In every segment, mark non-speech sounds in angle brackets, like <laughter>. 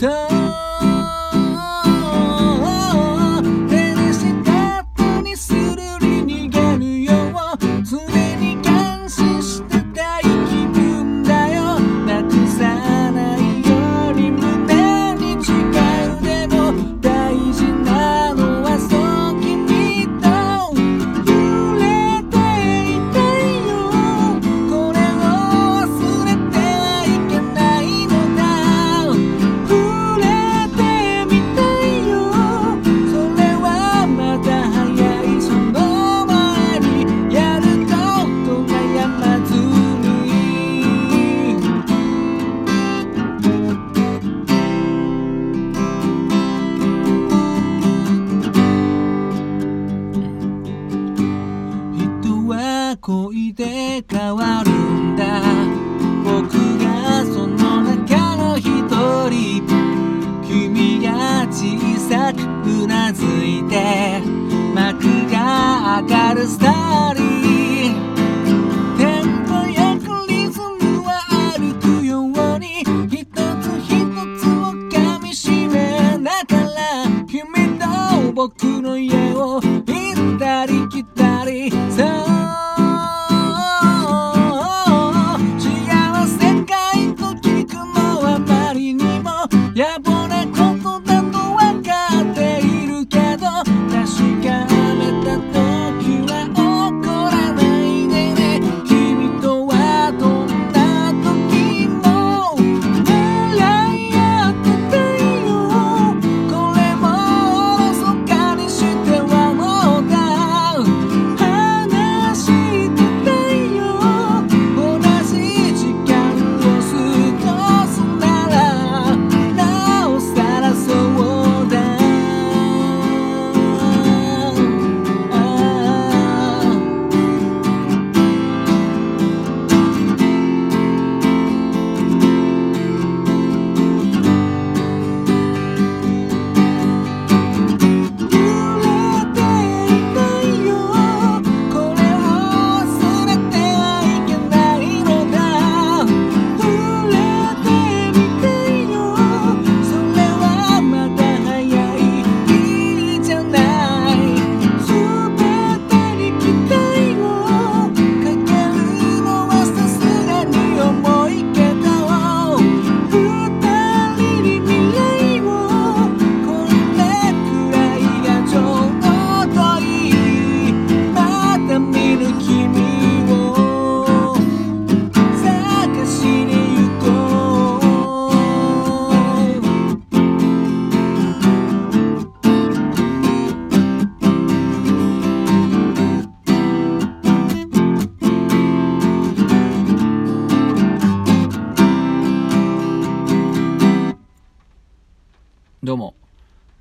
time. 僕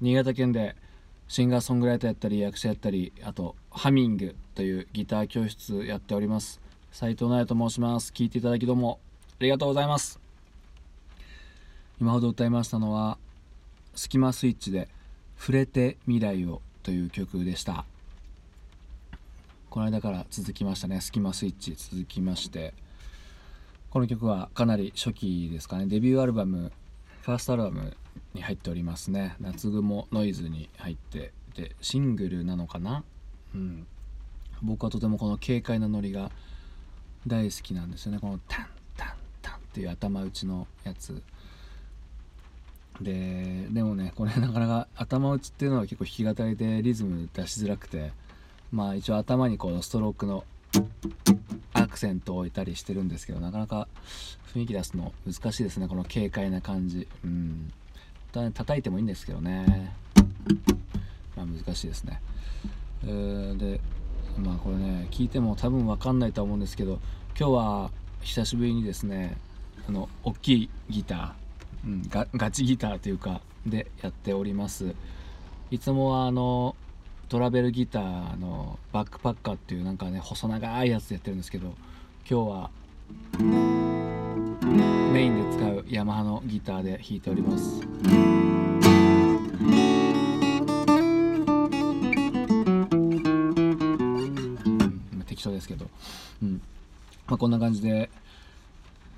新潟県でシンガーソングライターやったり役者やったりあとハミングというギター教室やっております。斉藤直と申します。聞いていただきどうもありがとうございます。今ほど歌いましたのはスキマスイッチで触れて未来をという曲でした。この間から続きましたね。スキマスイッチ続きまして。この曲はかなり初期ですかね。デビューアルバムファーストアルバムに入っておりますね「夏雲ノイズ」に入ってでシングルなのかな？うん。僕はとてもこの軽快なノリが大好きなんですよね。このタンタンタンっていう頭打ちのやつ。ででもねこれなかなか頭打ちっていうのは結構弾き語りでリズム出しづらくてまあ一応頭にこうストロークのアクセントを置いたりしてるんですけどなかなか雰囲気出すの難しいですね。この軽快な感じ。うん。叩いてもいいんですけどね。まあ難しいですね。えーでまあこれね聞いても多分分かんないと思うんですけど今日は久しぶりにですねあの大きいギター、うん、ガガチギターというかでやっております。いつもはあのトラベルギターのバックパッカーっていうなんかね細長いやつでやってるんですけど今日はメインで使ヤマハのギターで弾いております。うん。まあ適当ですけど、うん。まあ、こんな感じで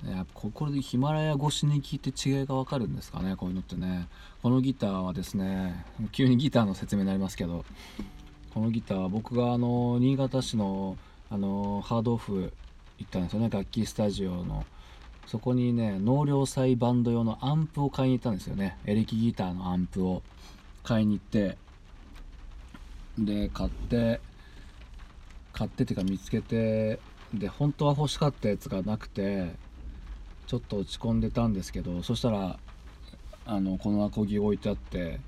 やっぱここれでヒマラヤ越しに聞いて違いが分かるんですかねこういうのってね。このギターはですね急にギターの説明になりますけどこのギターは僕があの新潟市のあのハードオフ行ったんですよね楽器スタジオの。そこにね納涼祭バンド用のアンプを買いに行ったんですよね。エレキギターのアンプを。買いに行って。で買って買ってっていうか見つけて。で本当は欲しかったやつがなくてちょっと落ち込んでたんですけどそしたらあのこのアコギ置いてあって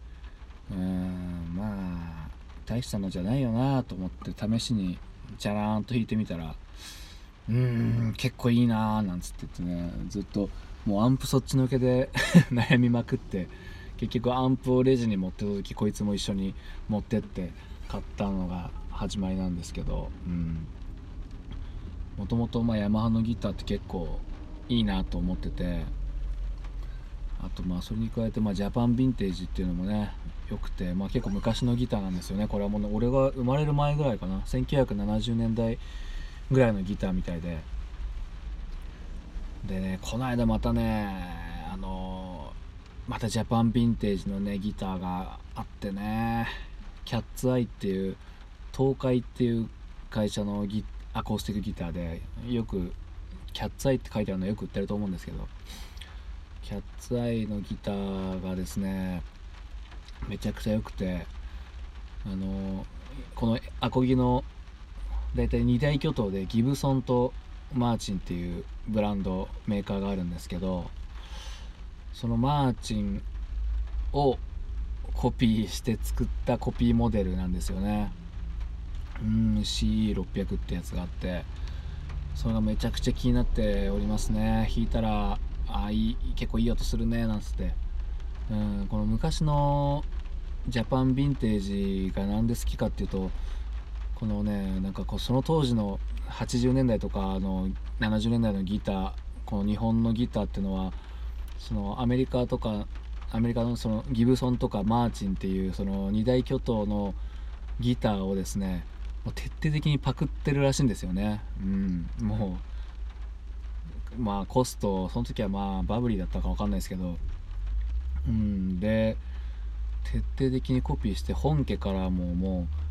うーんまあ大したのじゃないよなと思って試しにチャラーンと弾いてみたらうーん結構いいなーなんつって言ってねずっともうアンプそっちのけで <laughs> 悩みまくって結局アンプをレジに持ってた時こいつも一緒に持ってって買ったのが始まりなんですけどもともとヤマハのギターって結構いいなと思っててあとまあそれに加えてまあジャパンヴィンテージっていうのもねよくて、まあ、結構昔のギターなんですよね。これはもう俺が生まれる前ぐらいかな。1970年代ぐらいのギターみたいで。でねこの間またねあのまたジャパンヴィンテージのねギターがあってねキャッツアイっていう東海っていう会社のギアコースティックギターでよくキャッツアイって書いてあるのよく売ってると思うんですけどキャッツアイのギターがですねめちゃくちゃ良くてあのこのアコギの大体2大巨頭でギブソンとマーチンっていうブランドメーカーがあるんですけどそのマーチンをコピーして作ったコピーモデルなんですよね。うん CE600 ってやつがあってそれがめちゃくちゃ気になっておりますね。弾いたらあいい結構いい音するねなんつって。うんこの昔のジャパンヴィンテージが何で好きかっていうとこのねなんかこうその当時の80年代とかの70年代のギターこの日本のギターっていうのはそのアメリカとかアメリカのそのギブソンとかマーチンっていうその二大巨頭のギターをですねもう徹底的にパクってるらしいんですよね。うん、もうまあコストその時はまあバブリーだったか分かんないですけど、うん、で徹底的にコピーして本家からももう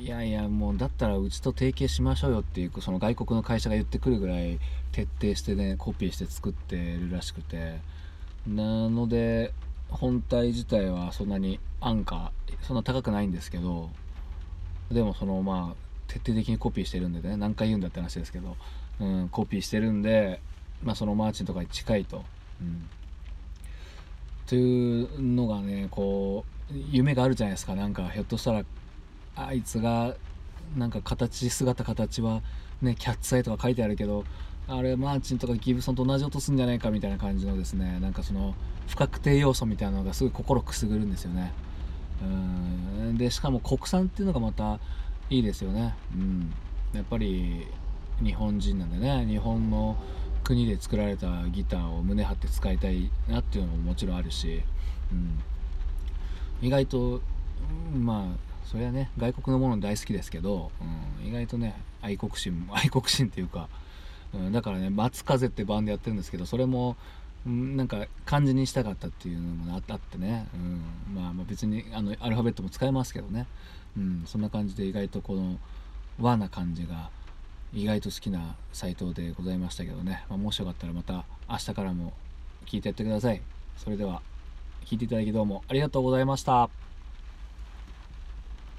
いやいやもうだったらうちと提携しましょうよっていうその外国の会社が言ってくるぐらい徹底してねコピーして作ってるらしくて。なので本体自体はそんなに安価そんな高くないんですけどでもそのまあ徹底的にコピーしてるんでね何回言うんだって話ですけど、うん、コピーしてるんで、まあ、そのマーチンとかに近いと。うん。というのがねこう夢があるじゃないですか。なんかひょっとしたらあいつがなんか形姿形はねキャッツアイとか書いてあるけどあれマーチンとかギブソンと同じ音すんじゃないかみたいな感じのですねなんかその不確定要素みたいなのがすごい心くすぐるんですよね。うん。でしかも国産っていうのがまたいいですよね。うん。やっぱり日本人なんでね日本の国で作られたギターを胸張って使いたいなっていうのももちろんあるし、うん、意外と、まあそれはね外国のもの大好きですけど、うん、意外とね愛国心 <laughs> 愛国心っていうか、うん、だからね「松風」ってバンドやってるんですけどそれも、うん、なんか漢字にしたかったっていうのもあってね、うんまあ、まあ別にあのアルファベットも使えますけどね、うん、そんな感じで意外とこの和な感じが意外と好きなサイトでございましたけどね、まあ、もしよかったらまた明日からも聞いてやってください。それでは聞いていただきどうもありがとうございました。